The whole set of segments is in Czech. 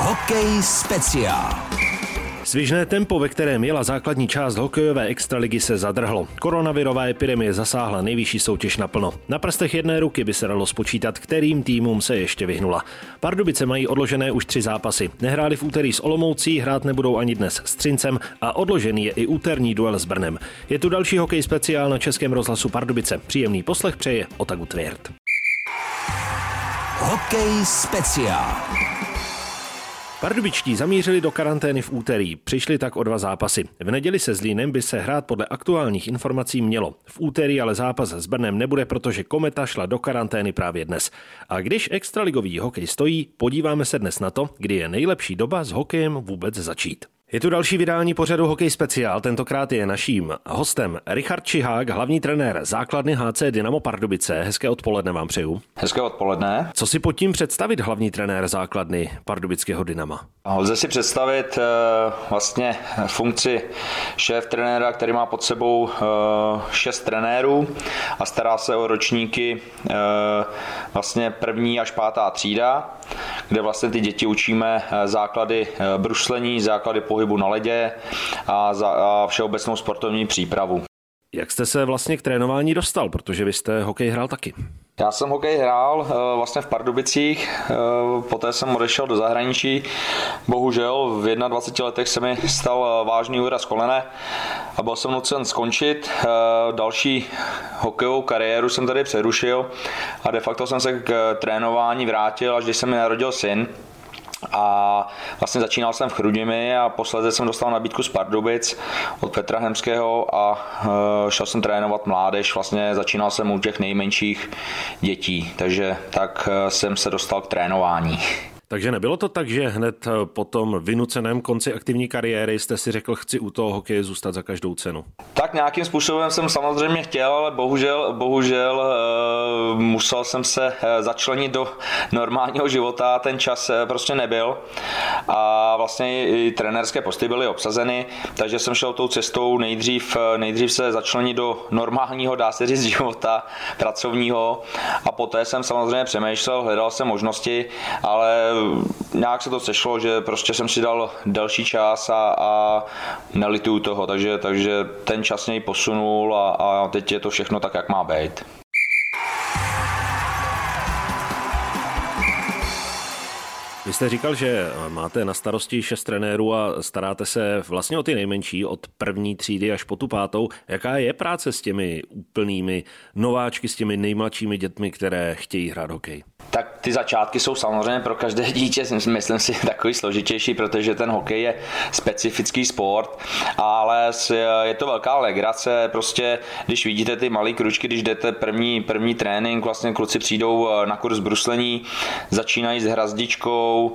Hokej speciál. Svižné tempo, ve kterém jela základní část hokejové extraligy, se zadrhlo. Koronavirová epidemie zasáhla nejvyšší soutěž naplno. Na prstech jedné ruky by se dalo spočítat, kterým týmům se ještě vyhnula. Pardubice mají odložené už tři zápasy. Nehráli v úterý s Olomoucí, hrát nebudou ani dnes s Třincem a odložený je i úterní duel s Brnem. Je tu další hokej speciál na Českém rozhlasu Pardubice. Příjemný poslech přeje Otagu Tvěrt. Hokej speciál. Pardubičtí zamířili do karantény v úterý, přišli tak o dva zápasy. V neděli se Zlínem by se hrát podle aktuálních informací mělo. V úterý ale zápas s Brnem nebude, protože Kometa šla do karantény právě dnes. A když extraligový hokej stojí, podíváme se dnes na to, kdy je nejlepší doba s hokejem vůbec začít. Je tu další vydání pořadu Hokej speciál. Tentokrát je naším hostem Richard Čihák, hlavní trenér základny HC Dynamo Pardubice. Hezké odpoledne vám přeju. Hezké odpoledne. Co si pod tím představit hlavní trenér základny pardubického Dynama? Lze si představit uh, vlastně funkci šéf trenéra, který má pod sebou uh, šest trenérů a stará se o ročníky uh, vlastně první až pátá třída, kde vlastně ty děti učíme základy bruslení, základy pohybu pohybu na ledě a, za, a všeobecnou sportovní přípravu. Jak jste se vlastně k trénování dostal, protože vy jste hokej hrál taky? Já jsem hokej hrál eh, vlastně v Pardubicích, eh, poté jsem odešel do zahraničí. Bohužel v 21 letech se mi stal eh, vážný úraz kolene a byl jsem nucen skončit. Další hokejovou kariéru jsem tady přerušil a de facto jsem se k trénování vrátil, až když se mi narodil syn a vlastně začínal jsem v Chrudimi a posledně jsem dostal nabídku z Pardubic od Petra Hemského a e, šel jsem trénovat mládež, vlastně začínal jsem u těch nejmenších dětí, takže tak e, jsem se dostal k trénování. Takže nebylo to tak, že hned eh, po tom vynuceném konci aktivní kariéry jste si řekl, chci u toho hokeje zůstat za každou cenu? Tak nějakým způsobem jsem samozřejmě chtěl, ale bohužel, bohužel uh, musel jsem se uh, začlenit do normálního života, ten čas prostě nebyl a vlastně i trenérské posty byly obsazeny, takže jsem šel tou cestou nejdřív, nejdřív se začlenit do normálního, dá se říct, života pracovního a poté jsem samozřejmě přemýšlel, hledal jsem možnosti, ale nějak se to sešlo, že prostě jsem si dal další čas a, a nelituju toho, takže, takže ten čas něj posunul a, a teď je to všechno tak, jak má být. Vy jste říkal, že máte na starosti šest trenérů a staráte se vlastně o ty nejmenší, od první třídy až po tu pátou. Jaká je práce s těmi úplnými nováčky, s těmi nejmladšími dětmi, které chtějí hrát hokej? Tak ty začátky jsou samozřejmě pro každé dítě, myslím si, takový složitější, protože ten hokej je specifický sport, ale je to velká legrace, prostě když vidíte ty malé kručky, když jdete první, první trénink, vlastně kluci přijdou eh, na kurz bruslení, začínají s hrazdičkou,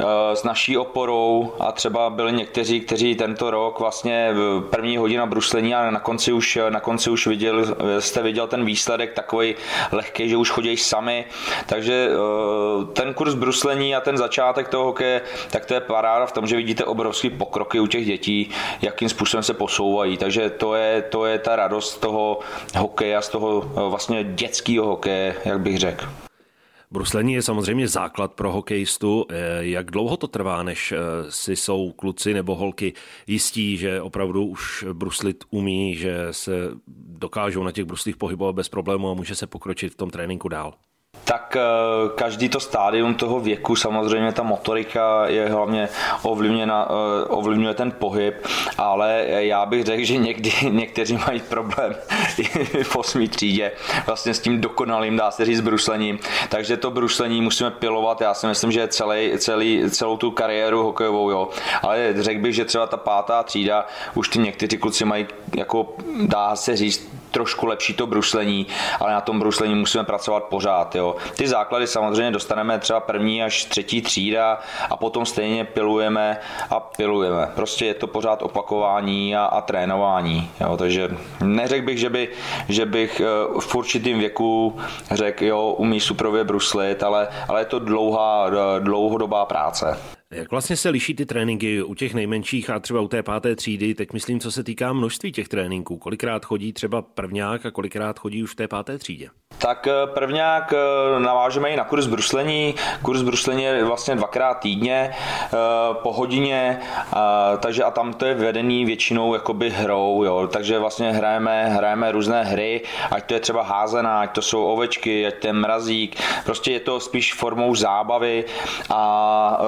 eh, s naší oporou a třeba byli někteří, kteří tento rok vlastně první hodina bruslení a na konci už, na konci už viděl, jste viděl ten výsledek takový lehký, že už chodí sami, takže Eh, ten kurz bruslení a ten začátek toho hokeje, tak to je paráda v tom, že vidíte obrovský pokroky u těch dětí, jakým způsobem se posouvají. Takže to je, to je ta radost toho hokeje a z toho eh, vlastně dětského hokeje, jak bych řekl. Bruslení je samozřejmě základ pro hokejistu. Eh, jak dlouho to trvá, než si jsou kluci nebo holky jistí, že opravdu už bruslit umí, že se dokážou na těch bruslích pohybovat bez problému a může se pokročit v tom tréninku dál? Tak eh, každý to stádium toho věku, samozřejmě ta motorika je hlavně ovlivněna, eh, ovlivňuje ten pohyb, ale já bych řekl, že někdy někteří mají problém v osmý třídě vlastně s tím dokonalým, dá se říct, bruslením. Takže to bruslení musíme pilovat, já si myslím, že celý, celý, celou tu kariéru hokejovou, jo. Ale řekl bych, že třeba ta pátá třída, už ty někteří kluci mají, jako dá se říct, trošku lepší to bruslení, ale na tom bruslení musíme pracovat pořád. Jo. Ty základy samozřejmě dostaneme třeba první až třetí třída a potom stejně pilujeme a pilujeme. Prostě je to pořád opakování a, a trénování. Jo. Takže neřekl bych, že, by, že bych eh, v určitém věku řekl, jo, umí suprově bruslit, ale, ale je to dlouhá, dlouhodobá práce. Jak vlastně se liší ty tréninky u těch nejmenších a třeba u té páté třídy? Teď myslím, co se týká množství těch tréninků. Kolikrát chodí třeba prvňák a kolikrát chodí už v té páté třídě? Tak eh, prvňák eh, navážeme i na kurz bruslení. Kurz bruslení je vlastně dvakrát týdně eh, po hodině, takže a tam to je vedený většinou jakoby hrou, jo. takže vlastně hrajeme, hrajeme různé hry, ať to je třeba házená, ať to jsou ovečky, ať to je mrazík, prostě je to spíš formou zábavy a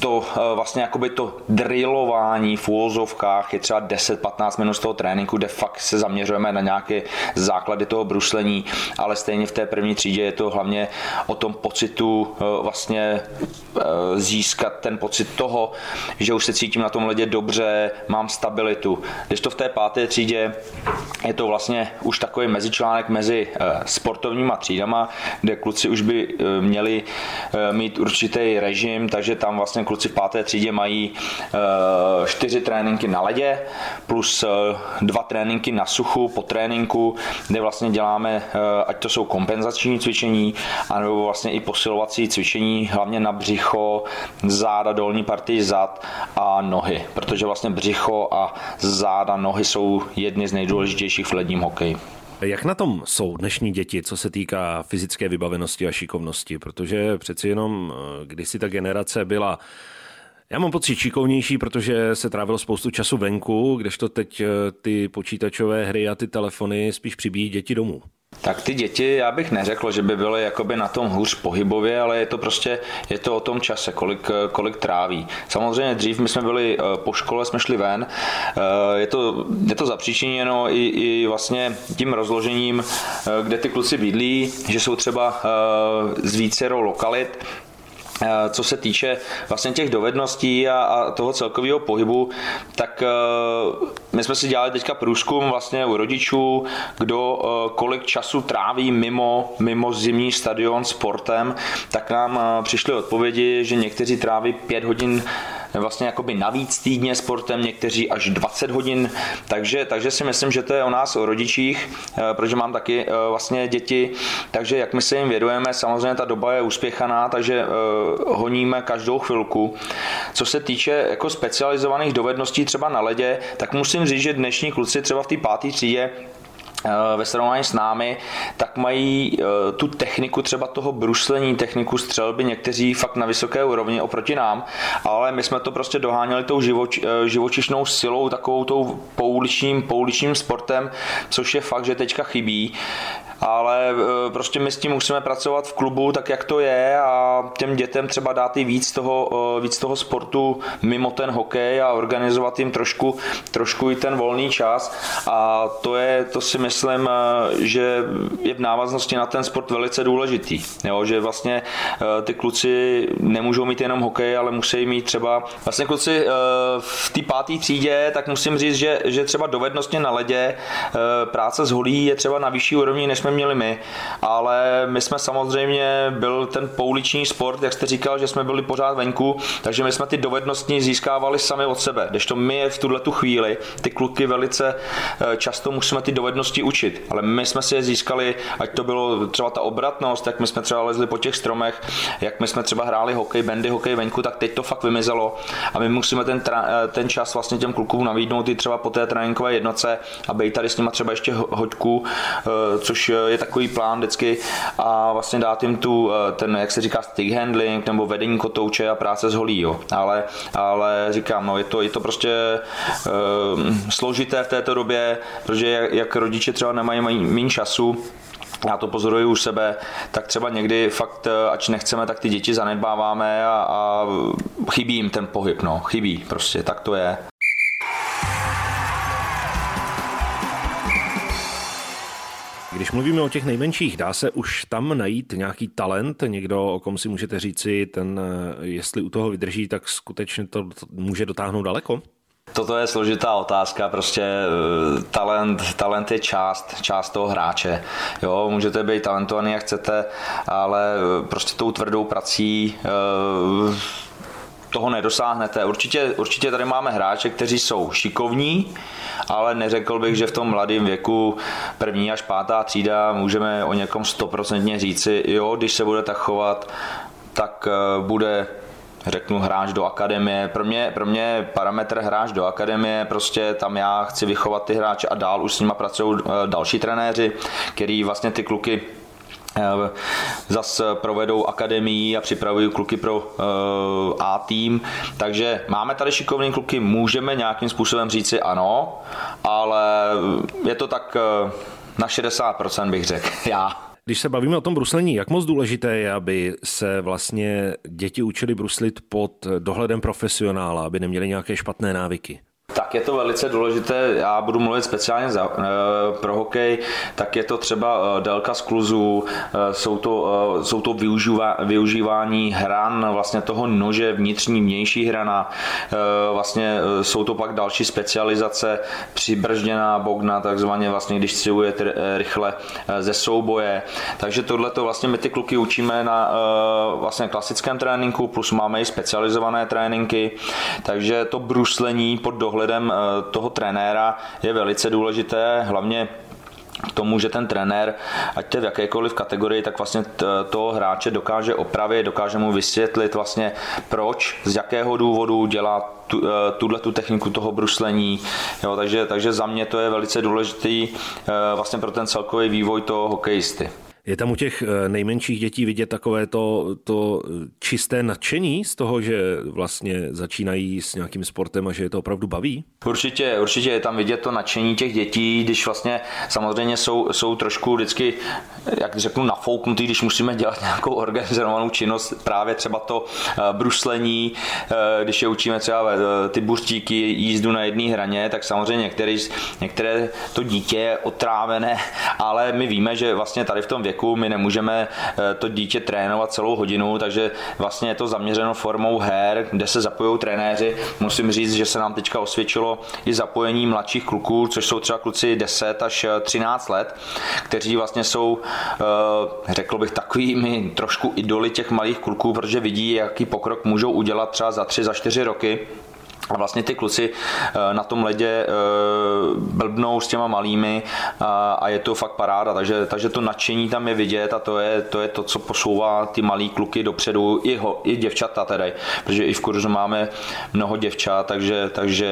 to eh, vlastně jakoby to drillování v úvozovkách je třeba 10-15 minut z toho tréninku, kde fakt se zaměřujeme na nějaké základy toho bruslení, ale stejně v té první třídě je to hlavně o tom pocitu eh, vlastně eh, získat ten pocit toho, že už se cítím na tom ledě dobře, mám stabilitu. Když to v té páté třídě je to vlastně už takový mezičlánek mezi sportovníma třídama, kde kluci už by měli mít určitý režim, takže tam vlastně kluci v páté třídě mají eh, čtyři tréninky na ledě plus eh, dva tréninky na suchu po tréninku, kde vlastně děláme, eh, ať to jsou kompenzační cvičení, anebo vlastně i posilovací cvičení, hlavně na břicho, záda, dolní partii zad a nohy, protože vlastně břicho a záda, nohy jsou jedny z nejdůležitějších v ledním hokeji. Jak na tom jsou dnešní děti, co se týká fyzické vybavenosti a šikovnosti? Protože přeci jenom eh, kdysi ta generace byla já mám pocit šikovnější, protože se trávilo spoustu času venku, kdežto teď eh, ty počítačové hry a ty telefony spíš přibíjí děti domů. Tak ty děti, já bych neřekl, že by byly jakoby na tom hůř pohybově, ale je to prostě, je to o tom čase, kolik, kolik tráví. Samozřejmě dřív my jsme byli eh, po škole, jsme šli ven, eh, je to, je to zapříčiněno i, i vlastně tím rozložením, eh, kde ty kluci bydlí, že jsou třeba z vícero lokalit, Eh, co se týče vlastně těch dovedností a, a toho celkového pohybu, tak uh, my jsme si dělali teďka průzkum vlastně u rodičů, kdo uh, kolik času tráví mimo, mimo zimní stadion sportem, tak nám přišly odpovědi, že někteří tráví 5 hodin vlastně jakoby navíc týdně sportem, někteří až 20 hodin, takže, takže si myslím, že to je o nás, o rodičích, eh, protože mám taky eh, vlastně děti, takže jak my se jim vědujeme, samozřejmě ta doba je uspěchaná, takže eh, honíme každou chvilku. Co se týče jako specializovaných dovedností třeba na ledě, tak musím říct, že dnešní kluci třeba v té páté třídě ve srovnání s námi, tak mají eh, tu techniku třeba toho bruslení, techniku střelby, někteří fakt na vysoké úrovni oproti nám, ale my jsme to prostě doháněli tou živoč, eh, živočišnou silou, takovou tou pouličním, pouličním sportem, což je fakt, že teďka chybí ale e, prostě my s tím musíme pracovat v klubu tak, jak to je a těm dětem třeba dát i víc toho, e, víc toho sportu mimo ten hokej a organizovat jim trošku, trošku i ten volný čas. A to je, to si myslím, e, že je v návaznosti na ten sport velice důležitý, jo, že vlastně ty kluci nemůžou mít jenom hokej, ale musí mít třeba, vlastně kluci v té páté třídě, tak musím říct, že, že třeba dovednostně na ledě práce s holí je třeba na vyšší úrovni, než jsme měli my, ale my jsme samozřejmě byl ten pouliční sport, jak jste říkal, že jsme byli pořád venku, takže my jsme ty dovednosti získávali sami od sebe, to my v tuhle tu chvíli ty kluky velice eh, často musíme ty dovednosti učit, ale my jsme si je získali, ať to bylo třeba ta obratnost, jak my jsme třeba lezli po těch stromech, jak my jsme třeba hráli hokej, bandy hokej venku, tak teď to fakt vymizelo a my musíme ten, eh, ten čas vlastně těm klukům navídnout i třeba po té tréninkové jednoce a být tady s nimi třeba ještě hoďku, eh, což je takový plán vždycky a vlastně dát jim tu, eh, ten, jak se říká, stick handling nebo vedení kotouče a práce s holí, jo. Ale, ale říkám, no je to, je to prostě uh, složité v této době, protože jak, jak rodiče třeba nemají méně času, já to pozoruji u sebe, tak třeba někdy fakt, eh, ač nechceme, tak ty děti zanedbáváme a, a chybí jim ten pohyb, no, chybí prostě, tak to je. Když mluvíme o těch nejmenších, dá se už tam najít nějaký talent, někdo, o kom si můžete říci, ten, eh, jestli u toho vydrží, tak skutečně to může dotáhnout daleko? Toto je složitá otázka, prostě eh, talent, talent je část, část toho hráče. Jo, můžete být talentovaný, jak chcete, ale eh, prostě tou tvrdou prací toho nedosáhnete. Určitě, určitě tady máme hráče, kteří jsou šikovní, ale neřekl bych, že v tom mladém věku první až pátá třída můžeme o někom stoprocentně říci, jo, když se bude tak chovat, tak eh, bude řeknu hráč do akademie. Pro mě, pro mě parametr hráč do akademie, prostě tam já chci vychovat ty hráče a dál už s nima pracují další trenéři, který vlastně ty kluky Eh, zas provedou akademii a připravují kluky pro uh, A tým, takže máme tady šikovní kluky, můžeme nějakým způsobem říci ano, ale je to tak na 60% bych řekl, já. Když se bavíme o tom bruslení, jak moc důležité je, aby se vlastně děti učili bruslit pod dohledem profesionála, aby neměli nějaké špatné návyky? Tak je to velice důležité, já budu mluvit speciálně za, e, pro hokej, tak je to třeba e, délka skluzů, e, jsou to, jsou to využívá, využívání hran, vlastně toho nože, vnitřní, vnější hrana, vlastně jsou to pak další specializace, přibržděná bogna, takzvaně vlastně, když cíluje e, rychle ze souboje, takže tohle to vlastně my ty kluky učíme na vlastně klasickém tréninku, plus máme i specializované tréninky, takže to bruslení pod dohledem dohledem eh, toho trenéra je velice důležité, hlavně k tomu, že ten trenér, ať je v jakékoliv kategorii, tak vlastně toho hráče dokáže opravit, dokáže mu vysvětlit vlastně proč, z jakého důvodu dělá tu, eh, tuhle tu techniku toho bruslení. Jo, takže, takže za mě to je velice důležitý eh, vlastně pro ten celkový vývoj toho hokejisty. Je tam u těch eh, nejmenších dětí vidět takové to, to čisté nadšení z toho, že vlastně začínají s nějakým sportem a že je to opravdu baví? Určitě, určitě je tam vidět to nadšení těch dětí, když vlastně samozřejmě jsou, jsou trošku vždycky, jak řeknu, nafouknutý, když musíme dělat nějakou organizovanou činnost, právě třeba to eh, bruslení, eh, když je učíme třeba ty buřtíky, jízdu na jedné hraně, tak samozřejmě některé, některé to dítě je otrávené, ale my víme, že vlastně tady v tom věku věku, my nemůžeme eh, to dítě trénovat celou hodinu, takže vlastně je to zaměřeno formou her, kde se zapojují trenéři. Musím říct, že se nám teďka osvědčilo i zapojení mladších kluků, což jsou třeba kluci 10 až 13 let, kteří vlastně jsou, eh, řekl bych, takovými trošku idoly těch malých kluků, protože vidí, jaký pokrok můžou udělat třeba za 3, za 4 roky a vlastně ty kluci eh, na tom ledě eh, blbnou s těma malými a je to fakt paráda, takže, takže to nadšení tam je vidět a to je to, je to co posouvá ty malí kluky dopředu, i, ho, i děvčata tedy, protože i v kurzu máme mnoho děvčat, takže, takže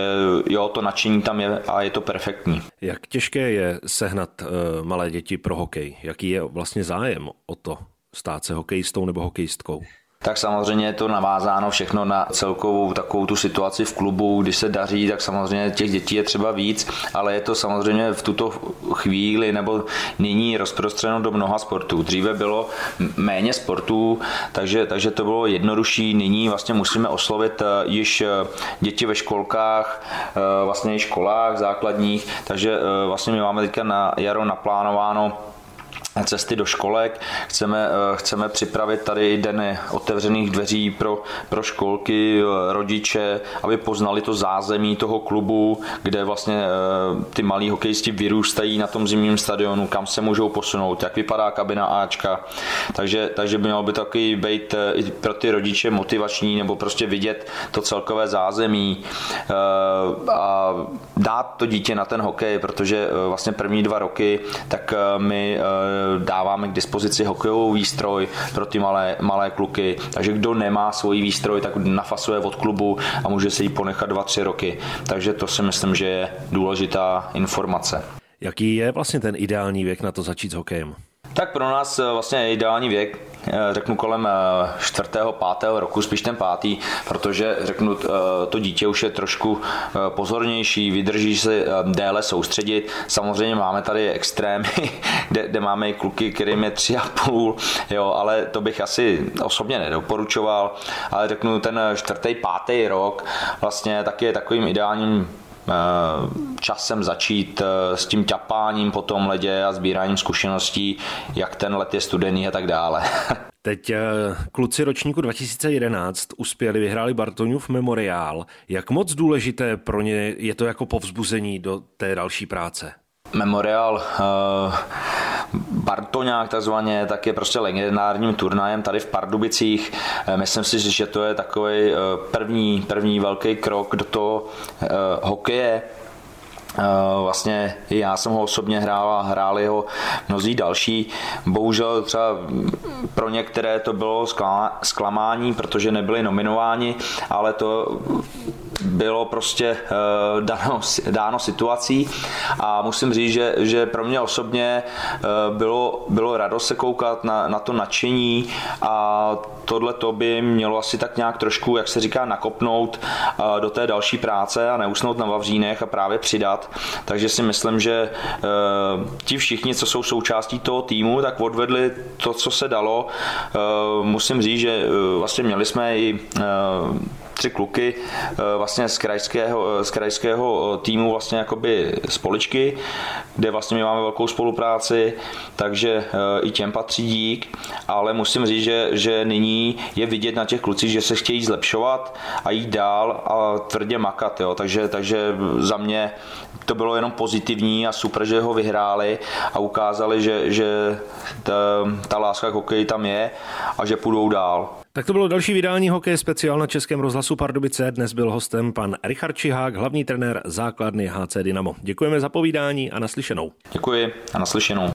jo, to nadšení tam je a je to perfektní. Jak těžké je sehnat uh, malé děti pro hokej? Jaký je vlastně zájem o to stát se hokejistou nebo hokejistkou? Tak samozřejmě je to navázáno všechno na celkovou takovou tu situaci v klubu, když se daří, tak samozřejmě těch dětí je třeba víc, ale je to samozřejmě v tuto chvíli nebo nyní rozprostřeno do mnoha sportů. Dříve bylo méně sportů, takže, takže to bylo jednodušší. Nyní vlastně musíme oslovit eh, již eh, děti ve školkách, eh, vlastně i školách základních, takže vlastně my máme teďka na jaro naplánováno cesty do školek. Chceme, eh, chceme připravit tady dny otevřených dveří pro, pro školky, eh, rodiče, aby poznali to zázemí toho klubu, kde vlastně eh, ty malí hokejisti vyrůstají na tom zimním stadionu, kam se můžou posunout, jak vypadá kabina Ačka. Takže, takže by mělo by taky být i pro ty rodiče motivační nebo prostě vidět to celkové zázemí a dát to dítě na ten hokej, protože vlastně první dva roky tak my dáváme k dispozici hokejovou výstroj pro ty malé, malé kluky, takže kdo nemá svůj výstroj, tak nafasuje od klubu a může si ji ponechat 2-3 roky. Takže to si myslím, že je důležitá informace. Jaký je vlastně ten ideální věk na to začít s hokejem? Tak pro nás eh, vlastně ideální věk, eh, řeknu kolem eh, čtvrtého, pátého roku, spíš ten pátý, protože řeknu, to dítě už je trošku pozornější, vydrží se déle soustředit. Samozřejmě máme tady extrémy, kde, kde máme i kluky, kterým je tři a půl, jo, ale to bych asi osobně nedoporučoval, ale řeknu ten čtvrtý, pátý rok vlastně taky je takovým ideálním časem začít eh, s tím ťapáním po tom ledě a sbíráním zkušeností, jak ten let je studený a tak dále. Teď eh, kluci ročníku 2011 uspěli, vyhráli Bartoňův memoriál. Jak moc důležité pro ně je to jako povzbuzení do té další práce? Memoriál uh, Bartoňák takzvaně, tak je prostě legendárním turnajem tady v Pardubicích. Eh, myslím si, že to je takový eh, první, první velký krok do toho hokeje Vlastně i já jsem ho osobně hrál a hráli ho mnozí další. Bohužel třeba pro některé to bylo zklamání, protože nebyli nominováni, ale to bylo prostě uh, dáno, dáno situací a musím říct, že, že pro mě osobně uh, bylo, bylo radost se koukat na, na to nadšení a tohle to by mělo asi tak nějak trošku, jak se říká, nakopnout uh, do té další práce a neusnout na Vavřínech a právě přidat. Takže si myslím, že ti všichni, co jsou součástí toho týmu, tak odvedli to, co se dalo. Musím říct, že vlastně měli jsme i tři kluky eh, vlastně z krajského, eh, z krajského eh, týmu vlastně jakoby z poličky, kde vlastně my máme velkou spolupráci, takže i těm patří dík, ale musím říct, že, že nyní je vidět na těch klucích, že se chtějí zlepšovat a jít dál a tvrdě makat, jo. Takže, takže za mě to bylo jenom pozitivní a super, že ho vyhráli a ukázali, že, že ta, ta láska k hokeji tam je a že půjdou dál. Tak to bylo další vydání Hokej speciál na Českém rozhlasu Pardubice. Dnes byl hostem pan Richard Čihák, hlavní trenér základny HC Dynamo. Děkujeme za povídání a naslyšenou. Děkuji a naslyšenou.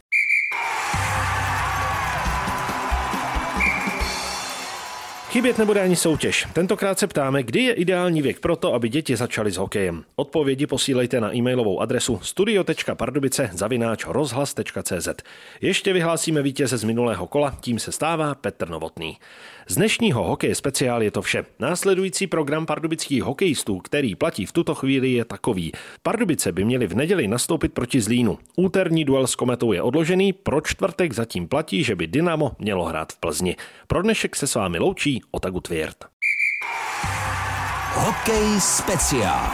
Chybět nebude ani soutěž. Tentokrát se ptáme, kdy je ideální věk pro to, aby děti začaly s hokejem. Odpovědi posílejte na e-mailovou adresu studio.pardubice zavináč rozhlas.cz. Ještě vyhlásíme vítěze z minulého kola, tím se stává Petr Novotný. Z dnešního hokeje speciál je to vše. Následující program pardubických hokejistů, který platí v tuto chvíli, je takový. Pardubice by měli v neděli nastoupit proti Zlínu. Úterní duel s Kometou je odložený, pro čtvrtek zatím platí, že by Dynamo mělo hrát v Plzni. Pro dnešek se s vámi loučí Otagu Tvěrt. Hokej speciál.